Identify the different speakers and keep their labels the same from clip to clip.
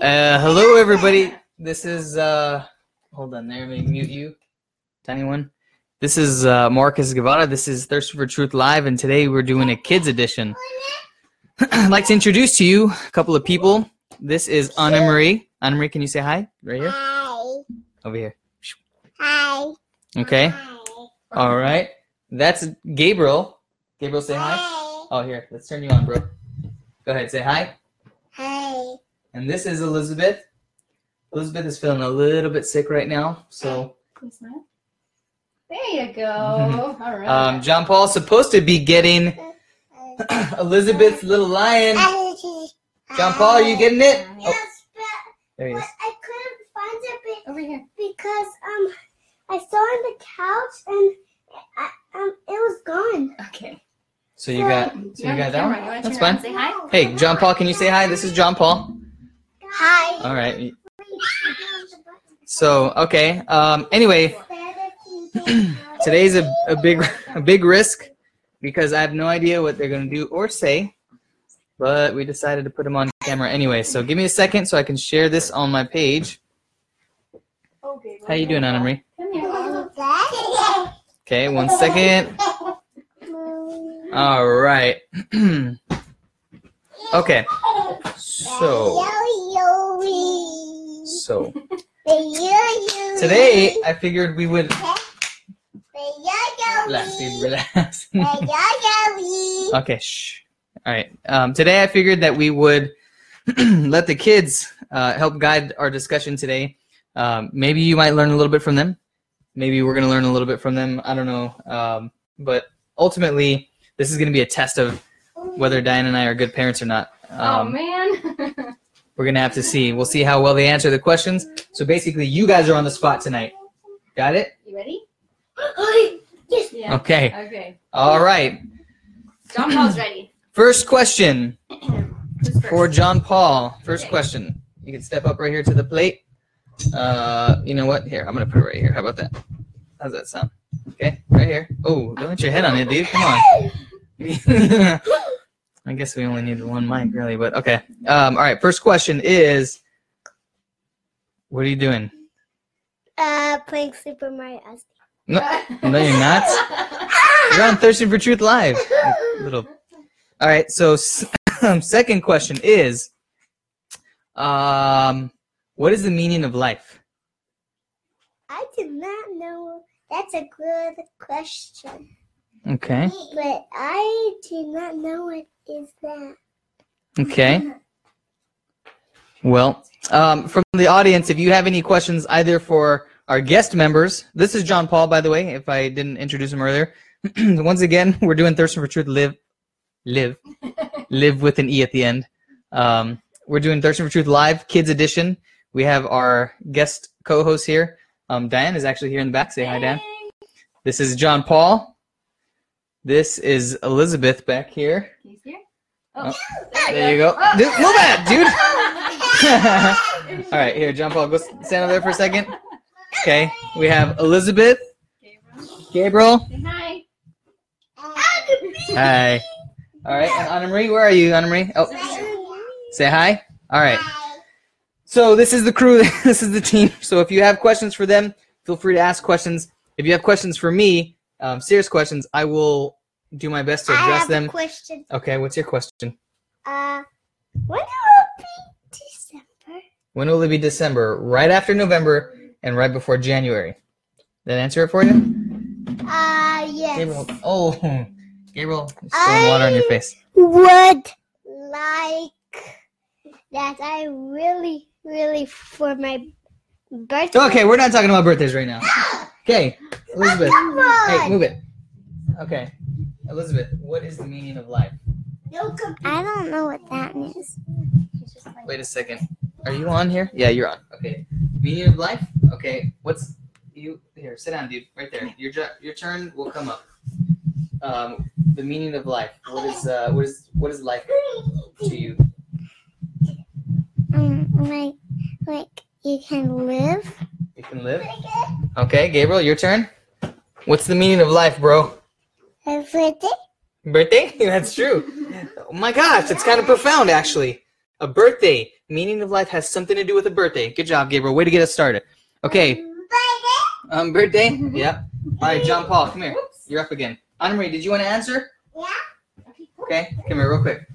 Speaker 1: Uh, hello, everybody. This is uh, hold on there. Let me mute you, tiny one. This is uh, Marcus Guevara. This is Thirst for Truth Live, and today we're doing a kids edition. I'd like to introduce to you a couple of people. This is Anna Marie. Anna Marie, can you say hi right here?
Speaker 2: Hi.
Speaker 1: Over here.
Speaker 2: Hi.
Speaker 1: Okay.
Speaker 2: Hi.
Speaker 1: All right. That's Gabriel. Gabriel, say hi.
Speaker 2: Hi.
Speaker 1: Oh, here. Let's turn you on, bro. Go ahead. Say hi.
Speaker 2: Hi.
Speaker 1: And this is Elizabeth. Elizabeth is feeling a little bit sick right now, so?
Speaker 3: There you go. All right.
Speaker 1: um, John Paul's supposed to be getting Elizabeth's little lion. John Paul, are you getting it? Oh,
Speaker 2: Yes, but,
Speaker 1: there he is.
Speaker 2: I couldn't find it
Speaker 3: Over here.
Speaker 2: because um I saw on the couch and I, um it was gone.
Speaker 3: Okay.
Speaker 1: So you got, so you got that
Speaker 3: camera.
Speaker 1: one. That's fine. Hey, John Paul, can you say hi? This is John Paul.
Speaker 2: Hi.
Speaker 1: All right. So okay. Um. Anyway, today's a, a big a big risk because I have no idea what they're gonna do or say. But we decided to put them on camera anyway. So give me a second so I can share this on my page.
Speaker 3: Okay.
Speaker 1: How you doing, Anna Marie? Okay, one second. All right. okay. So so today I figured we would relax, dude, relax. okay, shh. All right. Um, today I figured that we would let the kids uh, help guide our discussion today. Um, maybe you might learn a little bit from them. Maybe we're going to learn a little bit from them. I don't know. Um, but ultimately, this is going to be a test of whether Diane and I are good parents or not.
Speaker 3: oh
Speaker 1: Um,
Speaker 3: man.
Speaker 1: we're going to have to see. We'll see how well they answer the questions. So basically, you guys are on the spot tonight. Got it?
Speaker 3: you ready?
Speaker 2: Yes.
Speaker 3: Yeah.
Speaker 1: Okay.
Speaker 3: Okay.
Speaker 1: All right.
Speaker 3: John Paul's ready.
Speaker 1: First question
Speaker 3: first?
Speaker 1: for John Paul. First
Speaker 3: Okay.
Speaker 1: question. You can step up right here to the plate. Uh, you know what? Here, I'm gonna put it right here. How about that? How's that sound? Okay, right here. Oh, don't hit your head on it, dude. Come on. I guess we only need one mic, really, but okay. Um, all right. First question is, what are you doing?
Speaker 2: Uh, playing Super Mario.
Speaker 1: No, no, you're not. You're on Thirsting for Truth Live. Little. All right. So, second question is, um, what is the meaning of life?
Speaker 2: I did not know. That's a good question.
Speaker 1: Okay.
Speaker 2: But I do not know what is that.
Speaker 1: Okay. Well, um, from the audience, if you have any questions either for our guest members, this is John Paul, by the way, if I didn't introduce him earlier. Once again, we're doing Thirsting for Truth Live, live, live with an E at the end. Um, we're doing Thirsting for Truth Live Kids Edition. We have our guest co host here. Um, Diane is actually here in the back. Say hi, Dan. This is John Paul. This is Elizabeth back here.
Speaker 3: He's here.
Speaker 1: Oh,
Speaker 3: Oh,
Speaker 1: There you go.
Speaker 3: Oh.
Speaker 1: Dude, move that, dude. All right, here, John Paul, go stand over there for a second. Okay, we have Elizabeth,
Speaker 3: Gabriel,
Speaker 1: Gabriel.
Speaker 3: Say hi.
Speaker 1: Hi. All right, and Anna Marie, where are you, Anna Marie? Oh, say hi. All right. So this is the crew. This is the team. So if you have questions for them, feel free to ask questions. If you have questions for me, um, serious questions, I will do my best to
Speaker 2: I
Speaker 1: address
Speaker 2: have
Speaker 1: them.
Speaker 2: a question.
Speaker 1: Okay, what's your question?
Speaker 2: Uh, when will it be December?
Speaker 1: When will it be December? Right after November and right before January. That answer it for you?
Speaker 2: Uh, yes.
Speaker 1: Gabriel. Oh, Gabriel, spilling water on your face.
Speaker 2: Would like that I really, really for my birthday.
Speaker 1: Okay, we're not talking about birthdays right now. Okay, Elizabeth. Hey, move it. Okay, Elizabeth, what is the meaning of life?
Speaker 2: I don't know what that means.
Speaker 3: She's just like,
Speaker 1: Wait a second. Are you on here? Yeah, you're on. Okay. Meaning of life? Okay. What's you here? Sit down, dude. Right there. Your your turn will come up. Um, the meaning of life. What is uh what is what is life to you?
Speaker 2: Um, like, like you can live.
Speaker 1: You can live. Okay, Gabriel, your turn. What's the meaning of life, bro?
Speaker 2: Birthday?
Speaker 1: Birthday? That's true. Oh my gosh, it's kind of profound, actually. A birthday. Meaning of life has something to do with a birthday. Good job, Gabriel. Way to get us started. Okay. Um, birthday? Yeah. All right, John Paul, come here.
Speaker 3: Whoops.
Speaker 1: You're up again. Anna Marie, did you want to answer?
Speaker 2: Yeah.
Speaker 1: Okay, come here real quick.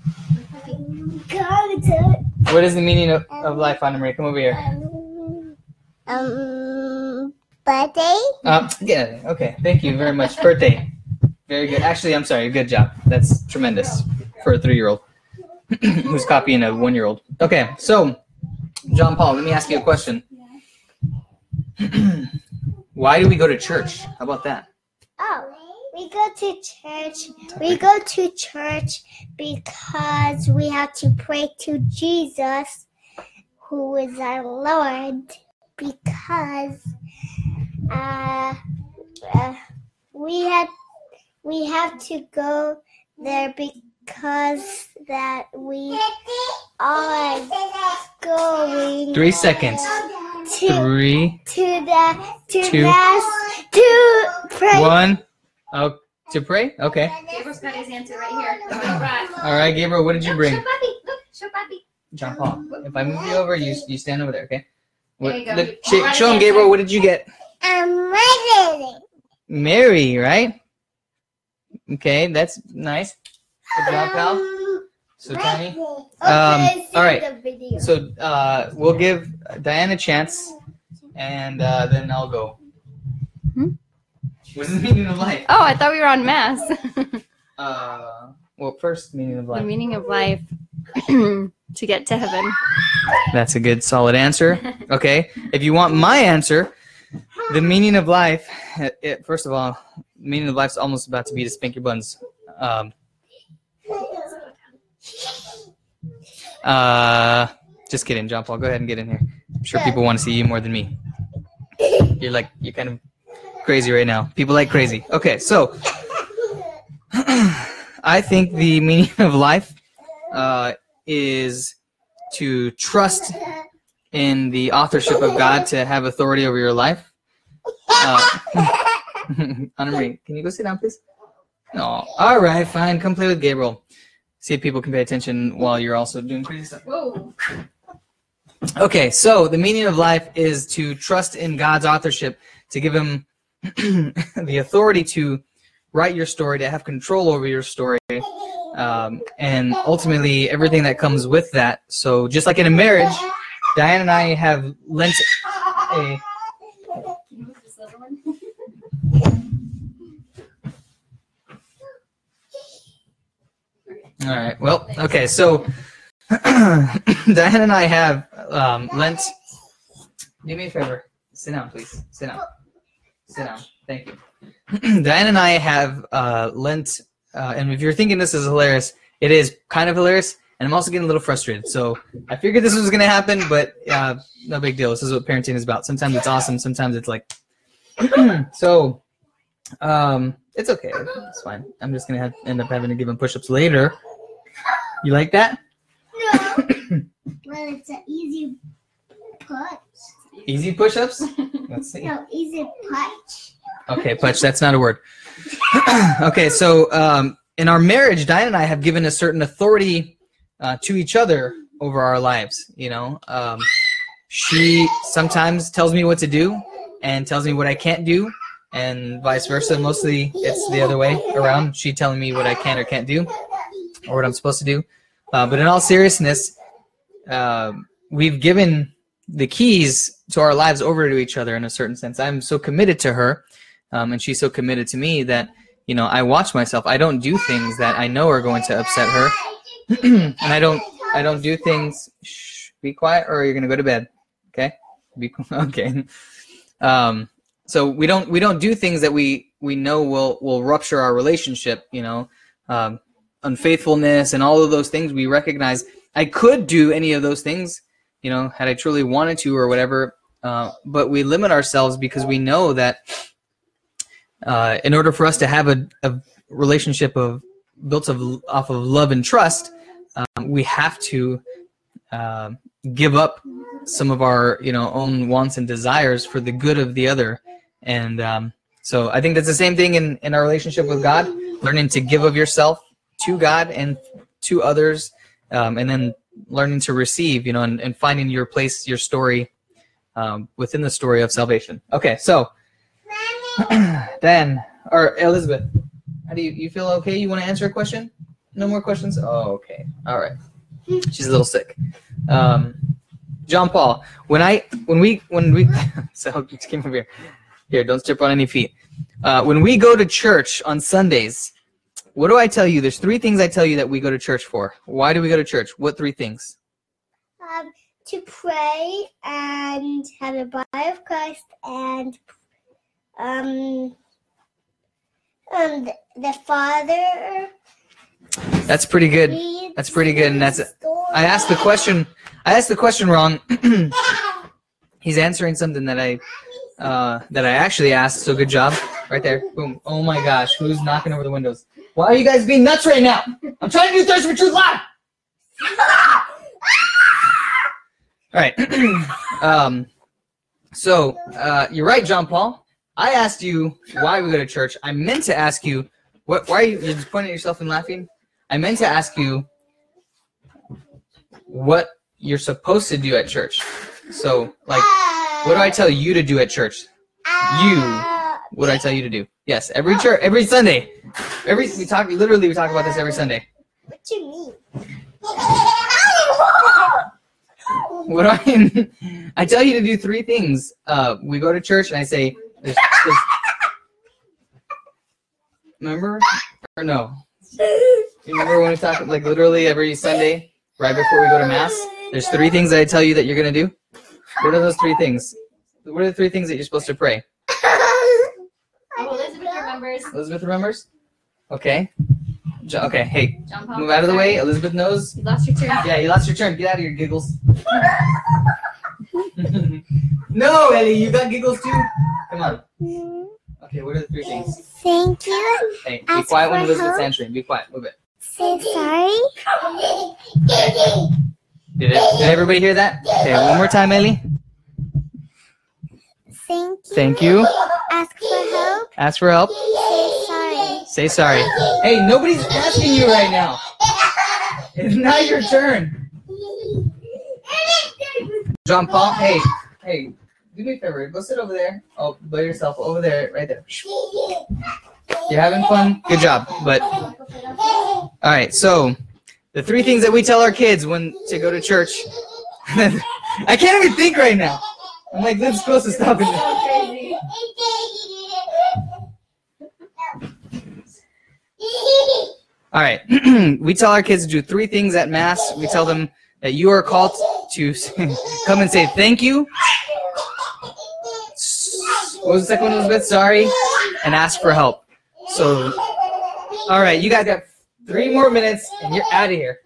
Speaker 1: What is the meaning of, of life, Anna Marie? Come over here.
Speaker 2: um, um birthday.
Speaker 1: Um, yeah, okay. Thank you very much. Birthday. Very good. Actually, I'm sorry. Good job. That's tremendous for a three year old who's copying a one year old. Okay, so, John Paul, let me ask you a question. Why do we go to church? How about that?
Speaker 2: Oh, we go to church. We go to church because we have to pray to Jesus, who is our Lord. Because uh, uh, we had we have to go there because that we are going
Speaker 1: Three seconds.
Speaker 2: to
Speaker 1: Three,
Speaker 2: to the to
Speaker 1: Two.
Speaker 2: mass to pray.
Speaker 1: one. Oh, to pray? Okay.
Speaker 3: Gabriel's got his answer right here. All right.
Speaker 1: All right, Gabriel, what did you oh, bring?
Speaker 3: Show Papi. Look, show Papi.
Speaker 1: John Paul. If I move you over, you you stand over there, okay? What,
Speaker 3: There you go.
Speaker 1: the- sh- show him, Gabriel. What did you get?
Speaker 2: I'm ready.
Speaker 1: Mary, right? Okay, that's nice. Good job, pal. So Tony. Um, all right. So uh, we'll give Diane a chance, and uh, then I'll go.
Speaker 3: Hmm?
Speaker 1: What is the meaning of life?
Speaker 3: Oh, I thought we were on mass.
Speaker 1: Uh, well, first meaning of life.
Speaker 3: the meaning of life to get to heaven.
Speaker 1: That's a good, solid answer. Okay, if you want my answer, the meaning of life. It, it- first of all, meaning of life's almost about to be to spank your buns. Um, uh, just kidding, John Paul. Go ahead and get in here. I'm sure people want to see you more than me. You're like you're kind of crazy right now. People like crazy. Okay, so I think the meaning of life uh, is to trust in the authorship of God to have authority over your life. Uh, Anna Marie, can you go sit down, please? No. All right, fine. Come play with Gabriel. See if people can pay attention while you're also doing crazy stuff.
Speaker 3: Whoa.
Speaker 1: Okay, so the meaning of life is to trust in God's authorship, to give Him the authority to write your story, to have control over your story, um, and ultimately everything that comes with that. So, just like in a marriage, Diane and I have lent a.
Speaker 3: Can you move this little one?
Speaker 1: All right. Well, okay. So Diane and I have um, lent. Do me a favor. Sit down, please. Sit down. Sit down. Thank you. Diane and I have uh, lent, uh, and if you're thinking this is hilarious, it is kind of hilarious, and I'm also getting a little frustrated. So I figured this was going to happen, but uh, no big deal. This is what parenting is about. Sometimes it's awesome. Sometimes it's like. so, um, it's okay. It's fine. I'm just gonna end up having to give him push-ups later. You like that?
Speaker 2: No. well, it's an easy punch.
Speaker 1: Easy push-ups. Let's see.
Speaker 2: No, easy punch.
Speaker 1: Okay, punch. That's not a word. okay, so um, in our marriage, Diane and I have given a certain authority uh, to each other over our lives. You know, um, she sometimes tells me what to do and tells me what I can't do, and vice versa. Mostly, it's the other way around. She telling me what I can or can't do, or what I'm supposed to do. Uh, but in all seriousness, uh, we've given the keys to our lives over to each other in a certain sense. I'm so committed to her, um, and she's so committed to me that you know I watch myself. I don't do things that I know are going to upset her, and I don't I don't do things. Shh, be quiet, or you're gonna go to bed. Okay, be okay. Um, so we don't we don't do things that we we know will will rupture our relationship. You know, um, unfaithfulness and all of those things. We recognize I could do any of those things. You know, had I truly wanted to or whatever. Uh, but we limit ourselves because we know that uh, in order for us to have a, a relationship of built of, off of love and trust, um, we have to uh, give up some of our you know own wants and desires for the good of the other. And um, so I think that's the same thing in, in our relationship with God, learning to give of yourself to God and to others, um, and then learning to receive, you know, and, and finding your place, your story um, within the story of salvation. Okay, so Dan or Elizabeth, how do you you feel okay? You want to answer a question? No more questions? Oh, okay. All right. She's a little sick. Um, John Paul, when I when we when we so just came over here. Here, don't step on any feet. Uh, when we go to church on Sundays, what do I tell you? There's three things I tell you that we go to church for. Why do we go to church? What three things?
Speaker 2: Um, to pray and have a body of Christ and um, um the, the Father.
Speaker 1: That's pretty good. That's pretty good, and that's it. I asked the question. I asked the question wrong. He's answering something that I uh, that I actually asked. So good job, right there. Boom. Oh my gosh, who's knocking over the windows? Why are you guys being nuts right now? I'm trying to do Thirst for Truth live. All right. um, so uh, you're right, John Paul. I asked you why we go to church. I meant to ask you what. Why are you you're just pointing at yourself and laughing? I meant to ask you what you're supposed to do at church. So, like, what do I tell you to do at church? You. What do I tell you to do? Yes, every church, every Sunday, every we talk. Literally, we talk about this every Sunday.
Speaker 2: What do you mean?
Speaker 1: What do I? mean? I tell you to do three things. Uh, we go to church, and I say, there's, there's, "Remember or no? You remember when we talk like literally every Sunday, right before we go to mass? There's three things that I tell you that you're gonna do. What are those three things? What are the three things that you're supposed to pray?
Speaker 3: Oh, Elizabeth remembers.
Speaker 1: Elizabeth remembers. Okay. Jo- Okay. Hey,
Speaker 3: John Paul.
Speaker 1: move out of the way. Elizabeth knows.
Speaker 3: You lost your turn.
Speaker 1: Yeah, you lost your turn. Get out of your giggles. no, Ellie, you got giggles too. Come on. Okay, what are the three things?
Speaker 2: Thank you.
Speaker 1: Hey, be
Speaker 2: Ask
Speaker 1: quiet when
Speaker 2: for
Speaker 1: Elizabeth's
Speaker 2: help.
Speaker 1: answering. Be quiet. Move it.
Speaker 2: Say sorry.
Speaker 1: Did it? Did everybody hear that? Okay, one more time, Ellie.
Speaker 2: Thank you.
Speaker 1: Thank you.
Speaker 2: Ask for help.
Speaker 1: Ask for help.
Speaker 2: Say sorry.
Speaker 1: Say sorry. Hey, nobody's asking you right now. It's not your turn. John Paul, hey, hey, do me a favor. Go sit over there. Oh, by yourself. Over there, right there. You're having fun. Good job. But all right. So the three things that we tell our kids when to go to church. I can't even think right now. I'm like this close to stopping.
Speaker 3: So crazy.
Speaker 1: All right. we tell our kids to do three things at Mass. We tell them that you are called to come and say thank you. What was the second one, Elizabeth? Sorry. And ask for help. So, all right. You guys got three more minutes and you're out of here.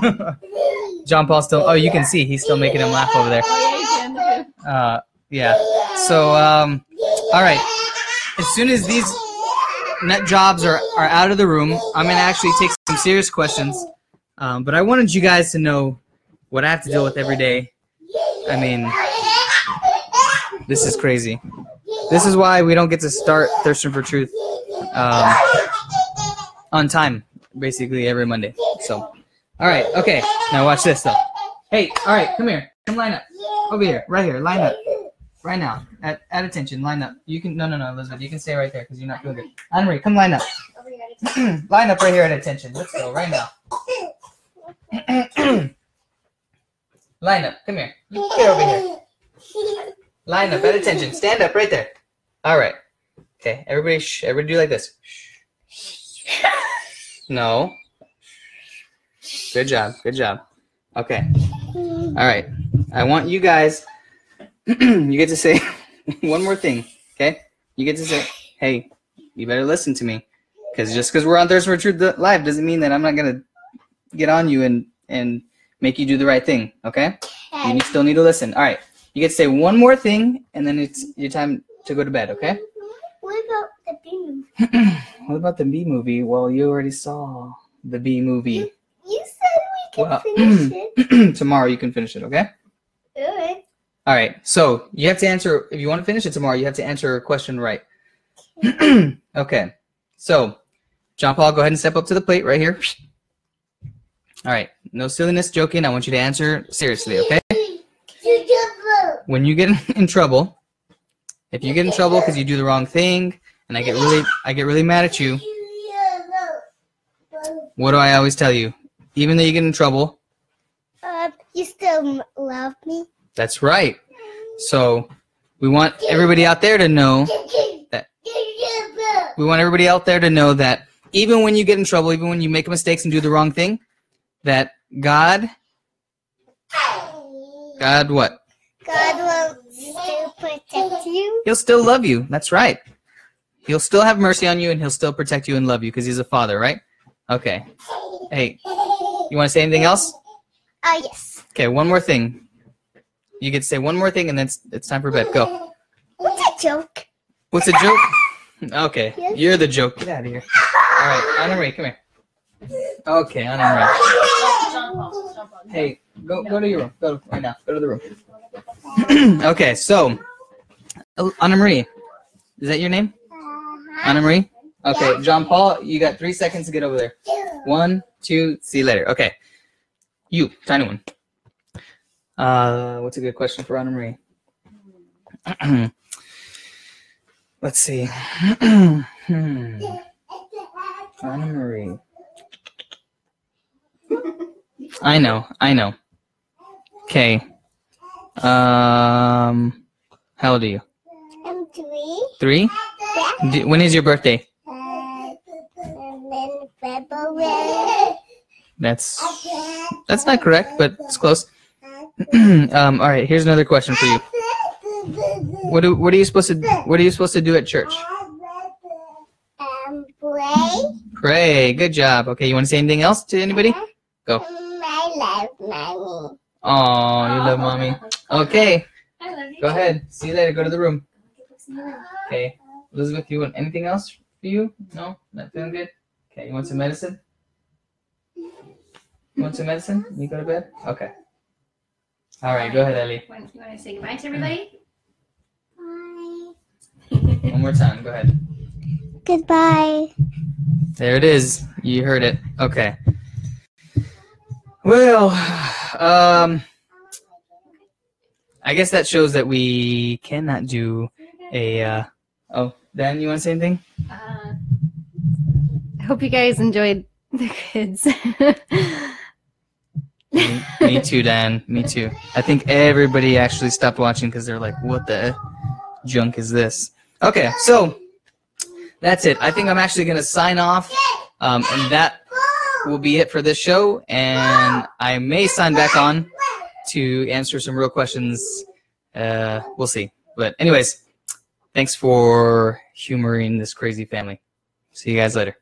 Speaker 1: Okay? John Paul still, oh, you can see he's still making him laugh over there.
Speaker 3: Yeah.
Speaker 1: Uh, yeah. So, um, all right. As soon as these net jobs are, are out of the room, I'm going to actually take some serious questions. Um, but I wanted you guys to know what I have to deal with every day. I mean, this is crazy. This is why we don't get to start Thirsting for Truth um, on time, basically every Monday. So, all right. Okay. Now watch this, though. Hey, all right. Come here. Come line up. Over here. Right here. Line up. Right now. At, at attention. Line up. You can, no, no, no, Elizabeth. You can stay right there because you're not doing good. Marie, come line up. Line up right here at attention. Let's go. Right now. line up. Come here. Get over here. Line up at attention. Stand up right there. All right. Okay. Everybody, shh. Everybody do like this. No. Good job. Good job. Okay. All right. I want you guys. you get to say one more thing. Okay. You get to say, "Hey, you better listen to me," because just because we're on Thursday for Truth Live doesn't mean that I'm not gonna get on you and and make you do the right thing. Okay. And you still need to listen. All right. You get to say one more thing, and then it's your time to go to bed. Okay.
Speaker 2: What about the bee movie?
Speaker 1: what about the Bee Movie? Well, you already saw the Bee Movie.
Speaker 2: You said we can
Speaker 1: Well,
Speaker 2: finish it.
Speaker 1: tomorrow you can finish it. Okay.
Speaker 2: Good.
Speaker 1: All right. So you have to answer. If you want to finish it tomorrow, you have to answer a question right. okay. So John Paul, go ahead and step up to the plate right here. All right, no silliness, joking. I want you to answer seriously, okay? When you get in trouble, if you get in trouble because you do the wrong thing, and I get really, I get really mad at you, what do I always tell you? Even though you get in trouble,
Speaker 2: Uh, you still love me?
Speaker 1: that's right. So we want everybody out there to know that we want everybody out there to know that even when you get in trouble, even when you make mistakes and do the wrong thing, that God, God what?
Speaker 2: God will still protect you.
Speaker 1: He'll still love you. That's right. He'll still have mercy on you and he'll still protect you and love you because he's a father, right? Okay. Hey, you want to say anything else?
Speaker 2: Ah, yes.
Speaker 1: Okay, one more thing. You get to say one more thing and then it's, it's time for bed. Go.
Speaker 2: What's a joke?
Speaker 1: What's a joke? Okay, you're the joke. Get out of here. All right, Anna Marie, come here. Okay, Anna Marie.
Speaker 3: John Paul. John Paul.
Speaker 1: Hey, go go to your room. Go right now. Go to the room. okay, so uh, Anna Marie, is that your name? Anna Marie. Okay, John Paul, you got three seconds to get over there. One, two, see you later. Okay, you, tiny one. Uh, what's a good question for Anna Marie? Let's see. hmm. Anna Marie. I know, I know. Okay. Um, how old are you?
Speaker 2: I'm three.
Speaker 1: Three?
Speaker 2: Yeah.
Speaker 1: D- when is your birthday?
Speaker 2: Uh, then February.
Speaker 1: That's that's not correct, but it's close. um, all right. Here's another question for you. What do what are you supposed to What are you supposed to do at church?
Speaker 2: Um, play.
Speaker 1: Pray. Good job. Okay. You want to say anything else to anybody? Go.
Speaker 2: I love mommy.
Speaker 1: Oh, you love mommy. Okay.
Speaker 3: I love you.
Speaker 1: Go ahead. See you later. Go to the room. Okay. Elizabeth, you want anything else for you? No? Not feeling good? Okay. You want some medicine? You want some medicine? You go to bed? Okay. All right. Go ahead, Ellie.
Speaker 3: You want, you want to say goodbye to everybody?
Speaker 2: Bye.
Speaker 1: One more time. Go ahead.
Speaker 2: Goodbye.
Speaker 1: There it is. You heard it. Okay. Well, um, I guess that shows that we cannot do a. Uh, oh, Dan, you want to say anything?
Speaker 3: Uh, I hope you guys enjoyed the kids.
Speaker 1: me, me too, Dan. Me too. I think everybody actually stopped watching because they're like, "What the junk is this?" Okay, so that's it. I think I'm actually gonna sign off, um, and that will be it for this show. And I may sign back on to answer some real questions. Uh, we'll see. But anyways, thanks for humoring this crazy family. See you guys later.